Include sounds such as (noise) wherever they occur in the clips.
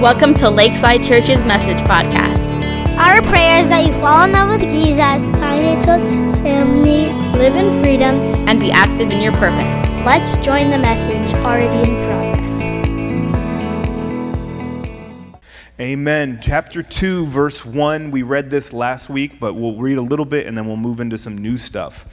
Welcome to Lakeside Church's Message Podcast. Our prayer is that you fall in love with Jesus, find a church family, live in freedom, and be active in your purpose. Let's join the message already in progress. Amen. Chapter 2, verse 1. We read this last week, but we'll read a little bit and then we'll move into some new stuff.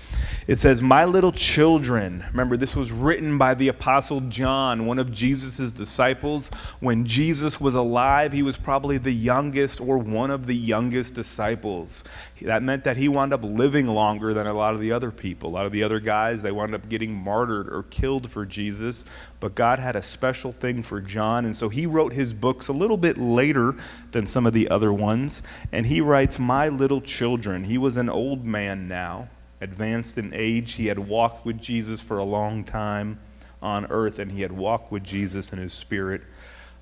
It says, My little children. Remember, this was written by the Apostle John, one of Jesus' disciples. When Jesus was alive, he was probably the youngest or one of the youngest disciples. That meant that he wound up living longer than a lot of the other people. A lot of the other guys, they wound up getting martyred or killed for Jesus. But God had a special thing for John, and so he wrote his books a little bit later than some of the other ones. And he writes, My little children. He was an old man now advanced in age. He had walked with Jesus for a long time on earth, and he had walked with Jesus in his spirit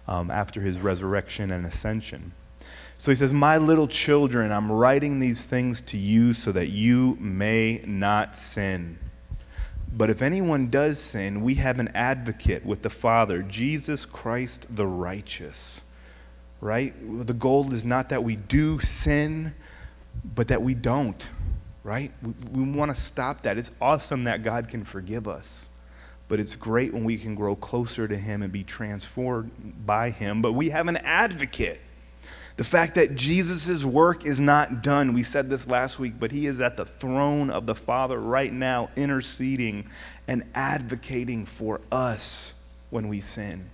um, after his resurrection and ascension. So he says, My little children, I'm writing these things to you so that you may not sin. But if anyone does sin, we have an advocate with the Father, Jesus Christ the righteous. Right? The goal is not that we do sin, but that we don't right? We, we want to stop that. It's awesome that God can forgive us, but it's great when we can grow closer to Him and be transformed by Him. But we have an advocate. The fact that Jesus' work is not done, we said this last week, but He is at the throne of the Father right now, interceding and advocating for us when we sin.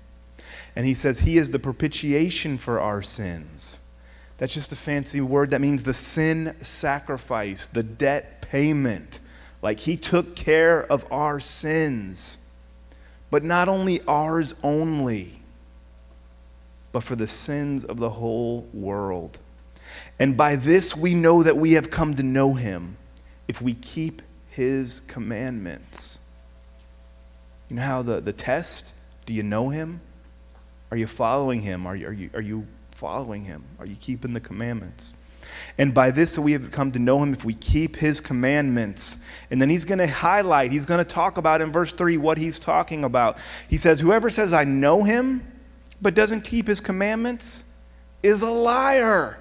And He says He is the propitiation for our sins. That's just a fancy word that means the sin sacrifice, the debt payment. Like he took care of our sins. But not only ours only, but for the sins of the whole world. And by this we know that we have come to know him if we keep his commandments. You know how the, the test? Do you know him? Are you following him? Are you, are you, are you following him? Are you keeping the commandments? And by this we have come to know him if we keep his commandments. And then he's going to highlight, he's going to talk about in verse 3 what he's talking about. He says, Whoever says, I know him, but doesn't keep his commandments, is a liar.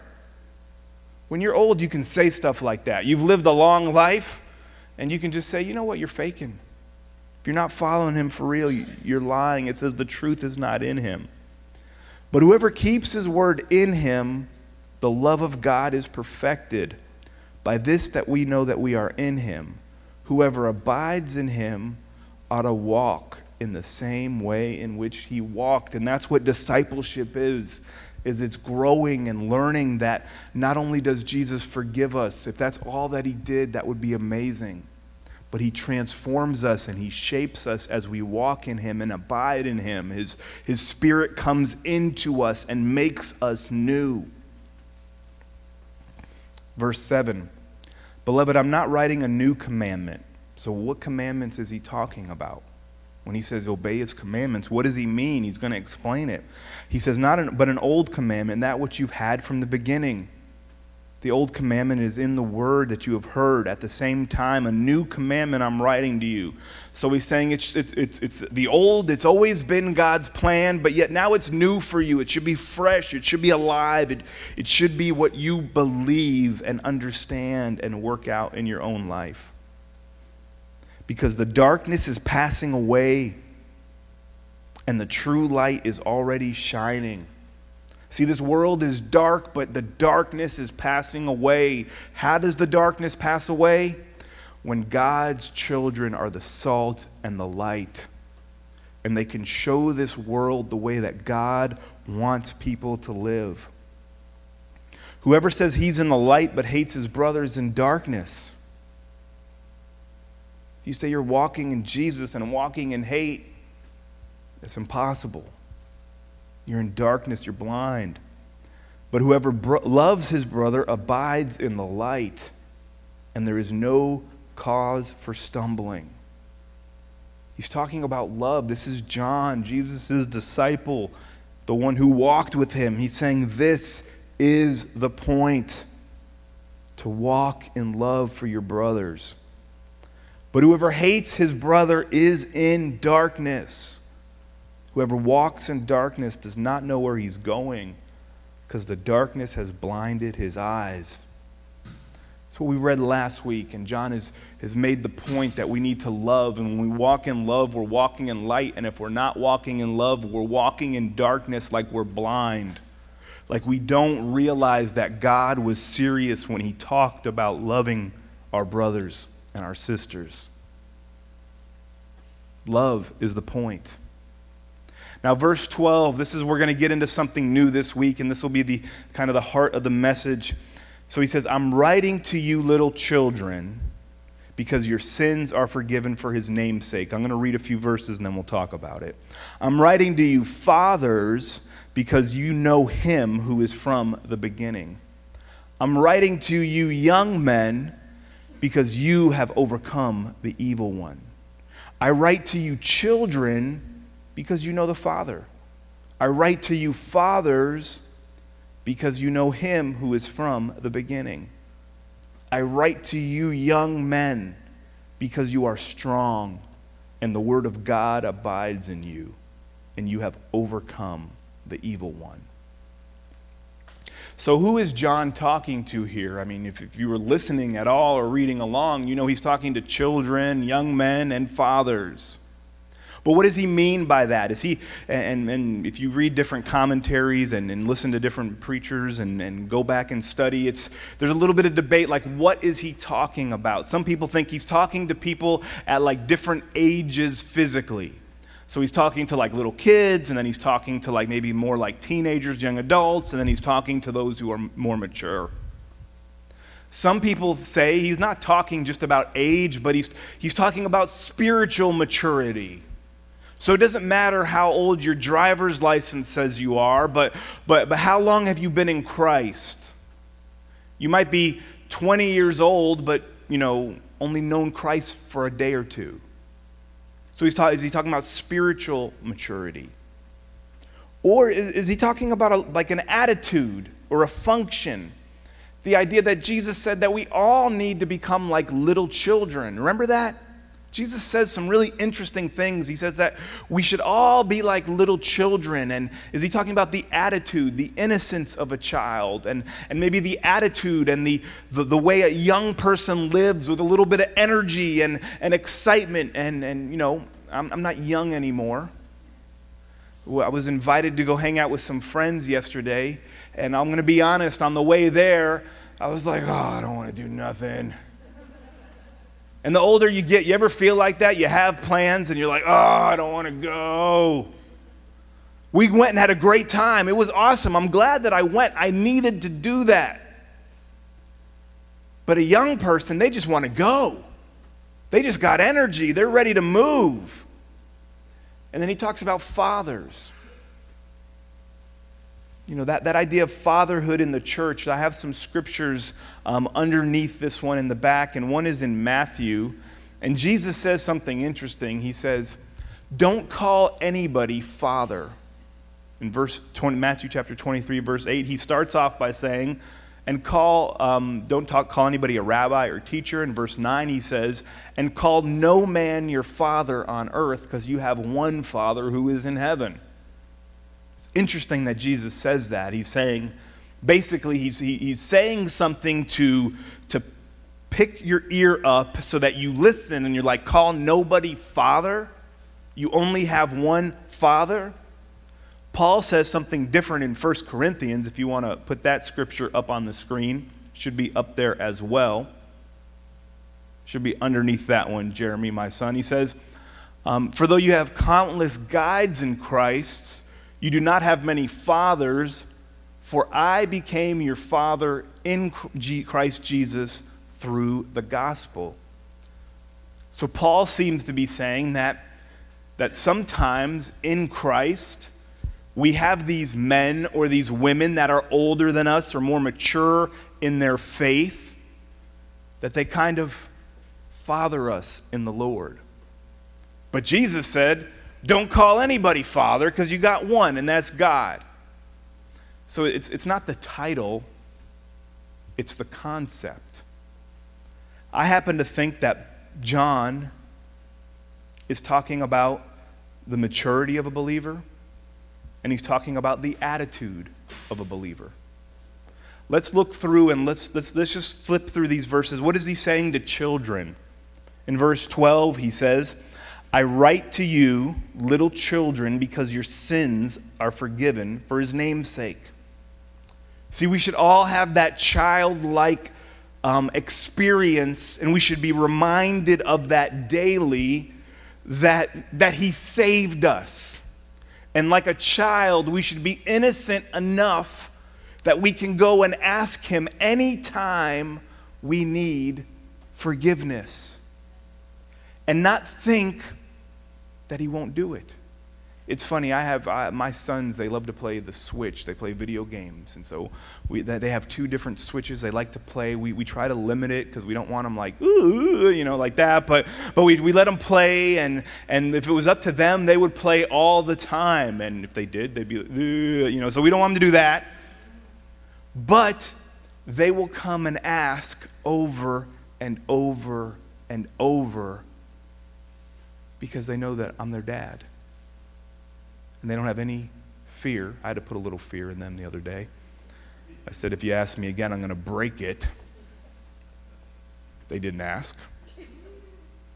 When you're old, you can say stuff like that. You've lived a long life, and you can just say, You know what? You're faking. If you're not following him for real, you're lying. It says the truth is not in him. But whoever keeps his word in him, the love of God is perfected. By this that we know that we are in him. Whoever abides in him ought to walk in the same way in which he walked. And that's what discipleship is is it's growing and learning that not only does Jesus forgive us, if that's all that he did, that would be amazing but he transforms us and he shapes us as we walk in him and abide in him. His, his spirit comes into us and makes us new. Verse 7 Beloved, I'm not writing a new commandment. So, what commandments is he talking about? When he says obey his commandments, what does he mean? He's going to explain it. He says, not an, but an old commandment, that which you've had from the beginning. The old commandment is in the word that you have heard. At the same time, a new commandment I'm writing to you. So he's saying it's, it's, it's, it's the old, it's always been God's plan, but yet now it's new for you. It should be fresh, it should be alive, it, it should be what you believe and understand and work out in your own life. Because the darkness is passing away and the true light is already shining. See, this world is dark, but the darkness is passing away. How does the darkness pass away? When God's children are the salt and the light, and they can show this world the way that God wants people to live. Whoever says he's in the light but hates his brother is in darkness. You say you're walking in Jesus and walking in hate, it's impossible. You're in darkness, you're blind. But whoever bro- loves his brother abides in the light, and there is no cause for stumbling. He's talking about love. This is John, Jesus' disciple, the one who walked with him. He's saying, This is the point to walk in love for your brothers. But whoever hates his brother is in darkness Whoever walks in darkness does not know where he's going because the darkness has blinded his eyes. That's what we read last week, and John has, has made the point that we need to love. And when we walk in love, we're walking in light. And if we're not walking in love, we're walking in darkness like we're blind. Like we don't realize that God was serious when he talked about loving our brothers and our sisters. Love is the point. Now, verse 12, this is we're going to get into something new this week, and this will be the kind of the heart of the message. So he says, I'm writing to you, little children, because your sins are forgiven for his name's sake. I'm going to read a few verses and then we'll talk about it. I'm writing to you, fathers, because you know him who is from the beginning. I'm writing to you, young men, because you have overcome the evil one. I write to you, children, because you know the Father. I write to you, fathers, because you know him who is from the beginning. I write to you, young men, because you are strong, and the word of God abides in you, and you have overcome the evil one. So, who is John talking to here? I mean, if, if you were listening at all or reading along, you know he's talking to children, young men, and fathers. But what does he mean by that? Is he, and, and if you read different commentaries and, and listen to different preachers and, and go back and study, it's, there's a little bit of debate like, what is he talking about? Some people think he's talking to people at like different ages physically. So he's talking to like little kids, and then he's talking to like maybe more like teenagers, young adults, and then he's talking to those who are more mature. Some people say he's not talking just about age, but he's, he's talking about spiritual maturity. So it doesn't matter how old your driver's license says you are, but, but, but how long have you been in Christ? You might be 20 years old, but, you know, only known Christ for a day or two. So he's ta- is he talking about spiritual maturity? Or is, is he talking about a, like an attitude or a function? The idea that Jesus said that we all need to become like little children. Remember that? Jesus says some really interesting things. He says that we should all be like little children. And is he talking about the attitude, the innocence of a child, and, and maybe the attitude and the, the, the way a young person lives with a little bit of energy and, and excitement? And, and, you know, I'm, I'm not young anymore. I was invited to go hang out with some friends yesterday. And I'm going to be honest, on the way there, I was like, oh, I don't want to do nothing. And the older you get, you ever feel like that? You have plans and you're like, oh, I don't want to go. We went and had a great time. It was awesome. I'm glad that I went. I needed to do that. But a young person, they just want to go. They just got energy. They're ready to move. And then he talks about fathers you know, that, that idea of fatherhood in the church. I have some scriptures um, underneath this one in the back, and one is in Matthew. And Jesus says something interesting. He says, Don't call anybody father. In verse 20, Matthew chapter 23, verse 8, he starts off by saying, and call, um, don't talk, call anybody a rabbi or teacher. In verse 9, he says, and call no man your father on earth, because you have one father who is in heaven. It's interesting that Jesus says that. He's saying, basically, he's, he, he's saying something to, to pick your ear up so that you listen and you're like, call nobody father. You only have one father. Paul says something different in 1 Corinthians. If you want to put that scripture up on the screen, should be up there as well. Should be underneath that one, Jeremy, my son. He says, um, For though you have countless guides in Christ, you do not have many fathers, for I became your father in Christ Jesus through the gospel. So Paul seems to be saying that, that sometimes in Christ, we have these men or these women that are older than us or more mature in their faith, that they kind of father us in the Lord. But Jesus said, don't call anybody father because you got one, and that's God. So it's, it's not the title, it's the concept. I happen to think that John is talking about the maturity of a believer, and he's talking about the attitude of a believer. Let's look through and let's, let's, let's just flip through these verses. What is he saying to children? In verse 12, he says, I write to you, little children, because your sins are forgiven for his name's sake. See, we should all have that childlike um, experience, and we should be reminded of that daily that, that he saved us. And like a child, we should be innocent enough that we can go and ask him anytime we need forgiveness and not think that he won't do it. It's funny, I have I, my sons, they love to play the Switch. They play video games. And so we, they have two different Switches they like to play. We, we try to limit it because we don't want them like, ooh, you know, like that. But, but we, we let them play. And, and if it was up to them, they would play all the time. And if they did, they'd be, you know, so we don't want them to do that. But they will come and ask over and over and over because they know that I'm their dad. And they don't have any fear. I had to put a little fear in them the other day. I said, if you ask me again, I'm going to break it. They didn't ask.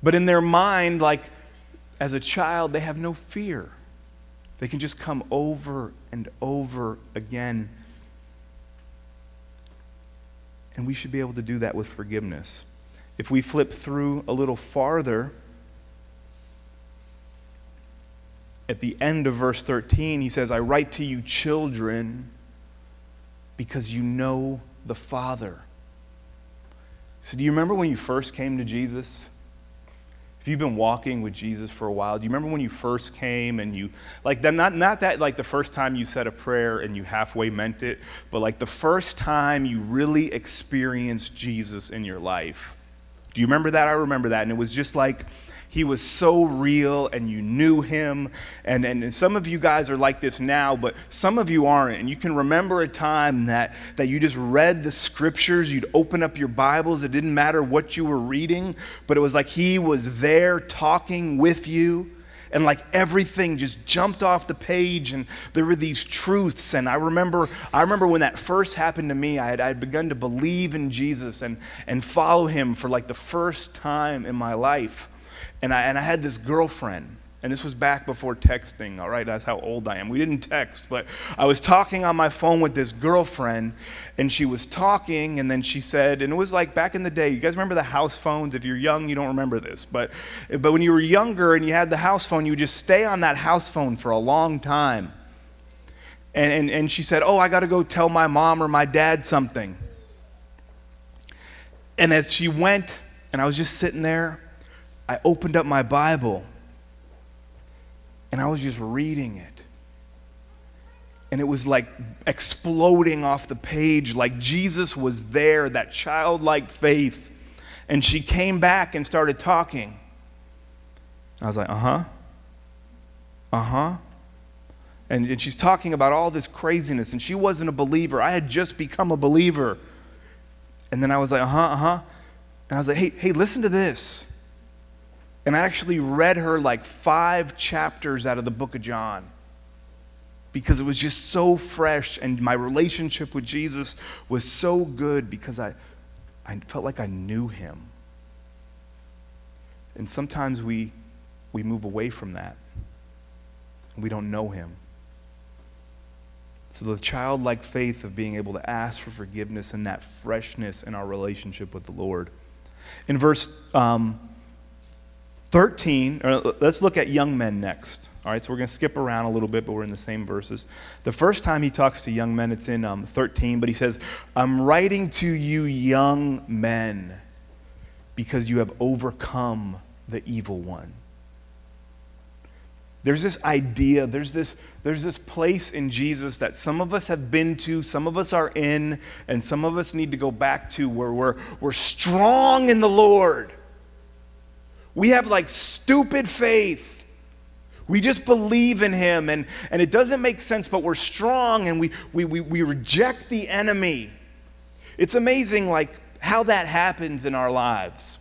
But in their mind, like as a child, they have no fear. They can just come over and over again. And we should be able to do that with forgiveness. If we flip through a little farther, at the end of verse 13, he says, I write to you, children, because you know the Father. So, do you remember when you first came to Jesus? If you've been walking with Jesus for a while, do you remember when you first came and you, like, not, not that like the first time you said a prayer and you halfway meant it, but like the first time you really experienced Jesus in your life? Do you remember that? I remember that. And it was just like, he was so real and you knew him. And, and, and some of you guys are like this now, but some of you aren't. And you can remember a time that, that you just read the scriptures, you'd open up your Bibles, it didn't matter what you were reading, but it was like he was there talking with you and like everything just jumped off the page and there were these truths and i remember i remember when that first happened to me i had, I had begun to believe in jesus and, and follow him for like the first time in my life and I, and I had this girlfriend, and this was back before texting, all right? That's how old I am. We didn't text, but I was talking on my phone with this girlfriend, and she was talking, and then she said, and it was like back in the day, you guys remember the house phones? If you're young, you don't remember this, but, but when you were younger and you had the house phone, you would just stay on that house phone for a long time. And, and, and she said, Oh, I got to go tell my mom or my dad something. And as she went, and I was just sitting there, I opened up my Bible and I was just reading it. And it was like exploding off the page, like Jesus was there, that childlike faith. And she came back and started talking. I was like, uh huh. Uh huh. And, and she's talking about all this craziness, and she wasn't a believer. I had just become a believer. And then I was like, uh huh, uh huh. And I was like, hey, hey, listen to this. And I actually read her like five chapters out of the book of John because it was just so fresh and my relationship with Jesus was so good because I, I felt like I knew him. And sometimes we, we move away from that. We don't know him. So the childlike faith of being able to ask for forgiveness and that freshness in our relationship with the Lord. In verse um, 13, let's look at young men next. All right, so we're going to skip around a little bit, but we're in the same verses. The first time he talks to young men, it's in um, 13, but he says, I'm writing to you, young men, because you have overcome the evil one. There's this idea, there's this, there's this place in Jesus that some of us have been to, some of us are in, and some of us need to go back to where we're, we're strong in the Lord we have like stupid faith. We just believe in him and, and it doesn't make sense, but we're strong and we, we, we, we reject the enemy. It's amazing like how that happens in our lives.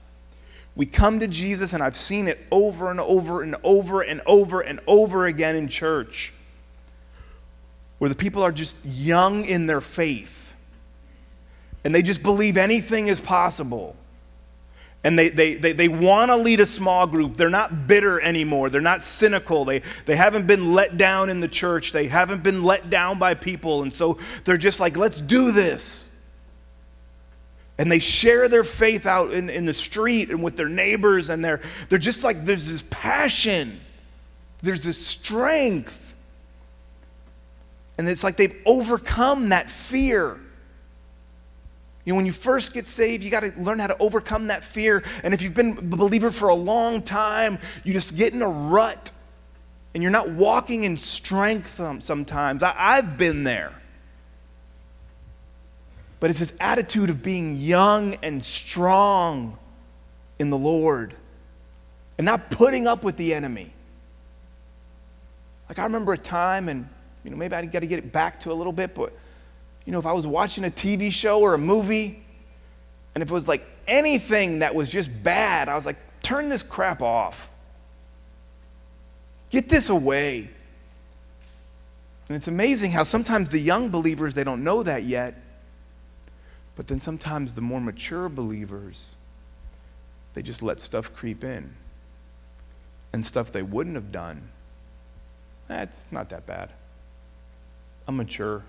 We come to Jesus, and I've seen it over and over and over and over and over again in church, where the people are just young in their faith, and they just believe anything is possible. And they, they, they, they want to lead a small group. They're not bitter anymore. They're not cynical. They, they haven't been let down in the church. They haven't been let down by people. And so they're just like, let's do this. And they share their faith out in, in the street and with their neighbors. And they're, they're just like, there's this passion, there's this strength. And it's like they've overcome that fear. You know, when you first get saved, you got to learn how to overcome that fear. And if you've been a believer for a long time, you just get in a rut and you're not walking in strength sometimes. I, have been there. But it's this attitude of being young and strong in the Lord and not putting up with the enemy. Like, I remember a time, and, you know, maybe I got to get it back to a little bit, but you know, if I was watching a TV show or a movie, and if it was like anything that was just bad, I was like, turn this crap off. Get this away. And it's amazing how sometimes the young believers, they don't know that yet. But then sometimes the more mature believers, they just let stuff creep in. And stuff they wouldn't have done. Eh, not that bad. I'm mature.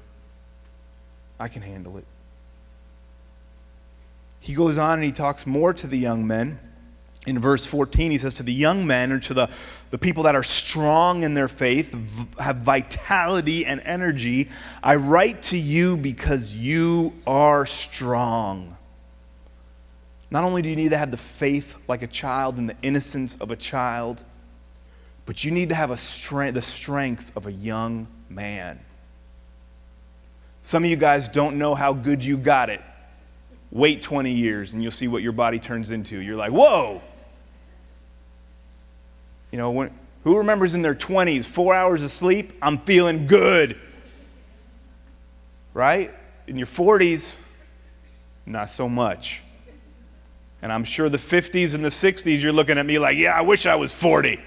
I can handle it. He goes on and he talks more to the young men. In verse 14, he says, To the young men or to the, the people that are strong in their faith, have vitality and energy, I write to you because you are strong. Not only do you need to have the faith like a child and the innocence of a child, but you need to have a strength, the strength of a young man. Some of you guys don't know how good you got it. Wait 20 years and you'll see what your body turns into. You're like, whoa. You know, when, who remembers in their 20s, four hours of sleep? I'm feeling good. Right? In your 40s, not so much. And I'm sure the 50s and the 60s, you're looking at me like, yeah, I wish I was 40. It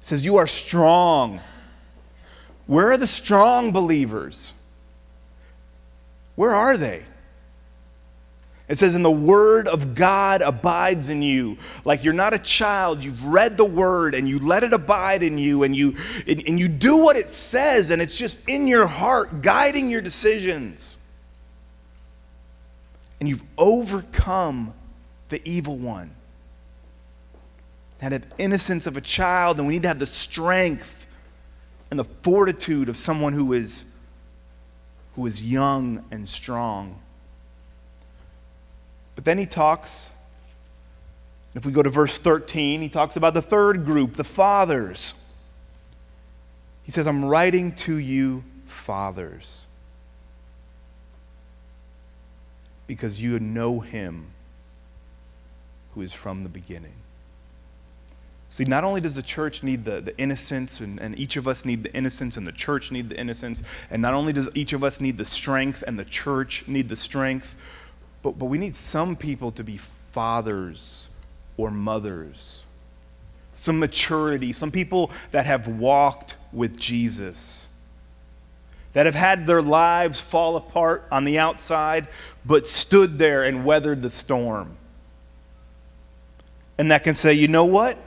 says, You are strong. Where are the strong believers? Where are they? It says, and the word of God abides in you. Like you're not a child, you've read the word and you let it abide in you and you, and, and you do what it says and it's just in your heart, guiding your decisions. And you've overcome the evil one. That have innocence of a child, and we need to have the strength and the fortitude of someone who is, who is young and strong. But then he talks, if we go to verse 13, he talks about the third group, the fathers. He says, I'm writing to you, fathers, because you know him who is from the beginning. See, not only does the church need the, the innocence, and, and each of us need the innocence, and the church need the innocence, and not only does each of us need the strength, and the church need the strength, but, but we need some people to be fathers or mothers. Some maturity, some people that have walked with Jesus, that have had their lives fall apart on the outside, but stood there and weathered the storm. And that can say, you know what?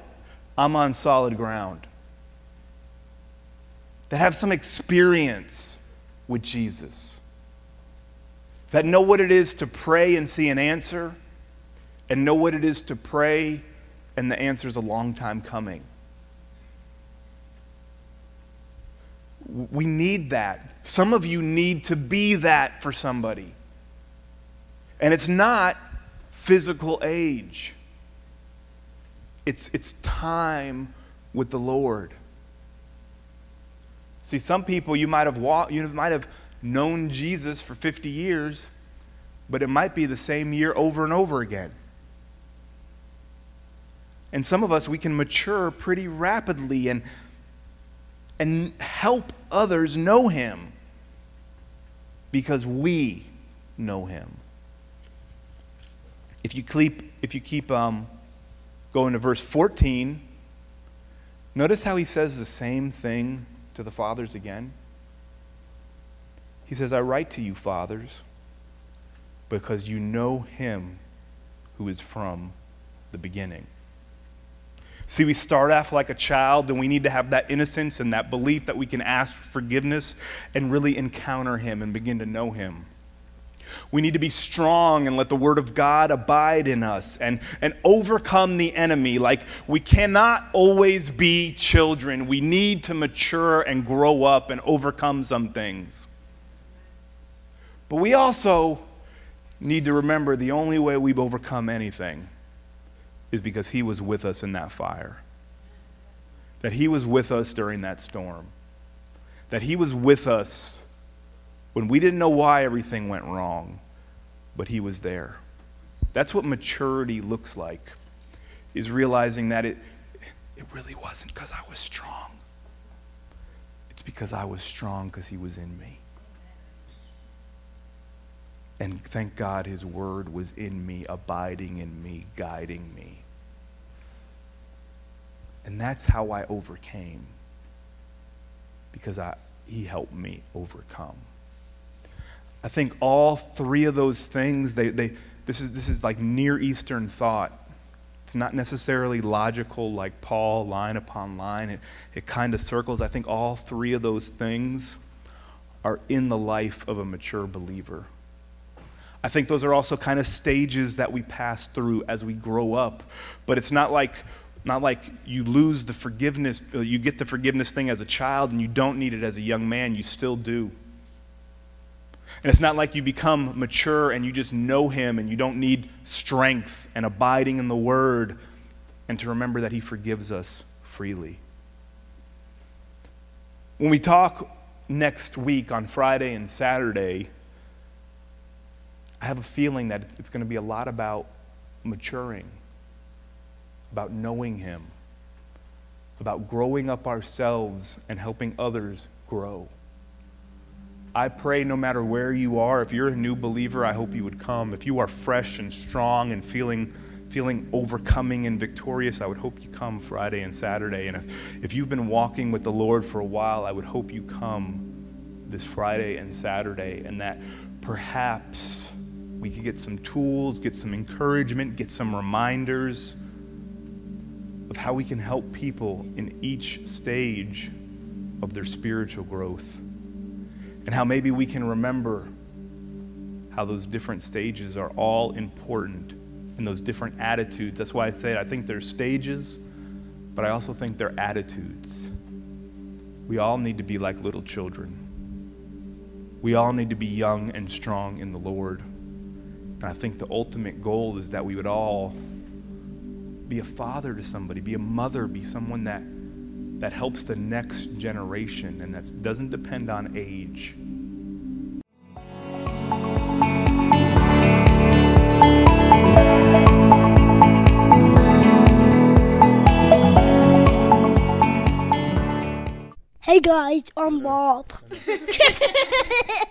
I'm on solid ground. That have some experience with Jesus. That know what it is to pray and see an answer, and know what it is to pray and the answer is a long time coming. We need that. Some of you need to be that for somebody. And it's not physical age it's, it's time with the Lord. See, some people you might have walked, you might have known Jesus for 50 years, but it might be the same year over and over again. And some of us, we can mature pretty rapidly and, and help others know Him because we know Him. If you keep, if you keep um, going into verse 14, notice how he says the same thing to the fathers again. He says, I write to you, fathers, because you know him who is from the beginning. See, we start off like a child, and we need to have that innocence and that belief that we can ask forgiveness and really encounter him and begin to know him. We need to be strong and let the word of God abide in us and, and overcome the enemy. Like, we cannot always be children. We need to mature and grow up and overcome some things. But we also need to remember the only way we've overcome anything is because He was with us in that fire. That He was with us during that storm. That He was with us when we didn't know why everything went wrong, but He was there. That's what maturity looks like, is realizing that it, it really wasn't because I was strong. It's because I was strong because He was in me. And thank God his word was in me, abiding in me, guiding me. And that's how I overcame. Because I, he helped me overcome. I think all three of those things, they, they, this, is, this is like Near Eastern thought. It's not necessarily logical like Paul, line upon line. It, it kind of circles. I think all three of those things are in the life of a mature believer. I think those are also kind of stages that we pass through as we grow up. But it's not like not like you lose the forgiveness, you get the forgiveness thing as a child and you don't need it as a young man, you still do. And it's not like you become mature and you just know him and you don't need strength and abiding in the word and to remember that he forgives us freely. When we talk next week on Friday and Saturday, I have a feeling that it's going to be a lot about maturing, about knowing Him, about growing up ourselves and helping others grow. I pray no matter where you are, if you're a new believer, I hope you would come. If you are fresh and strong and feeling, feeling overcoming and victorious, I would hope you come Friday and Saturday. And if, if you've been walking with the Lord for a while, I would hope you come this Friday and Saturday, and that perhaps we could get some tools, get some encouragement, get some reminders of how we can help people in each stage of their spiritual growth. And how maybe we can remember how those different stages are all important and those different attitudes. That's why I say I think they're stages, but I also think they're attitudes. We all need to be like little children. We all need to be young and strong in the Lord. And I think the ultimate goal is that we would all be a father to somebody, be a mother, be someone that, that helps the next generation and that doesn't depend on age. Hey guys, I'm Bob. (laughs) (laughs)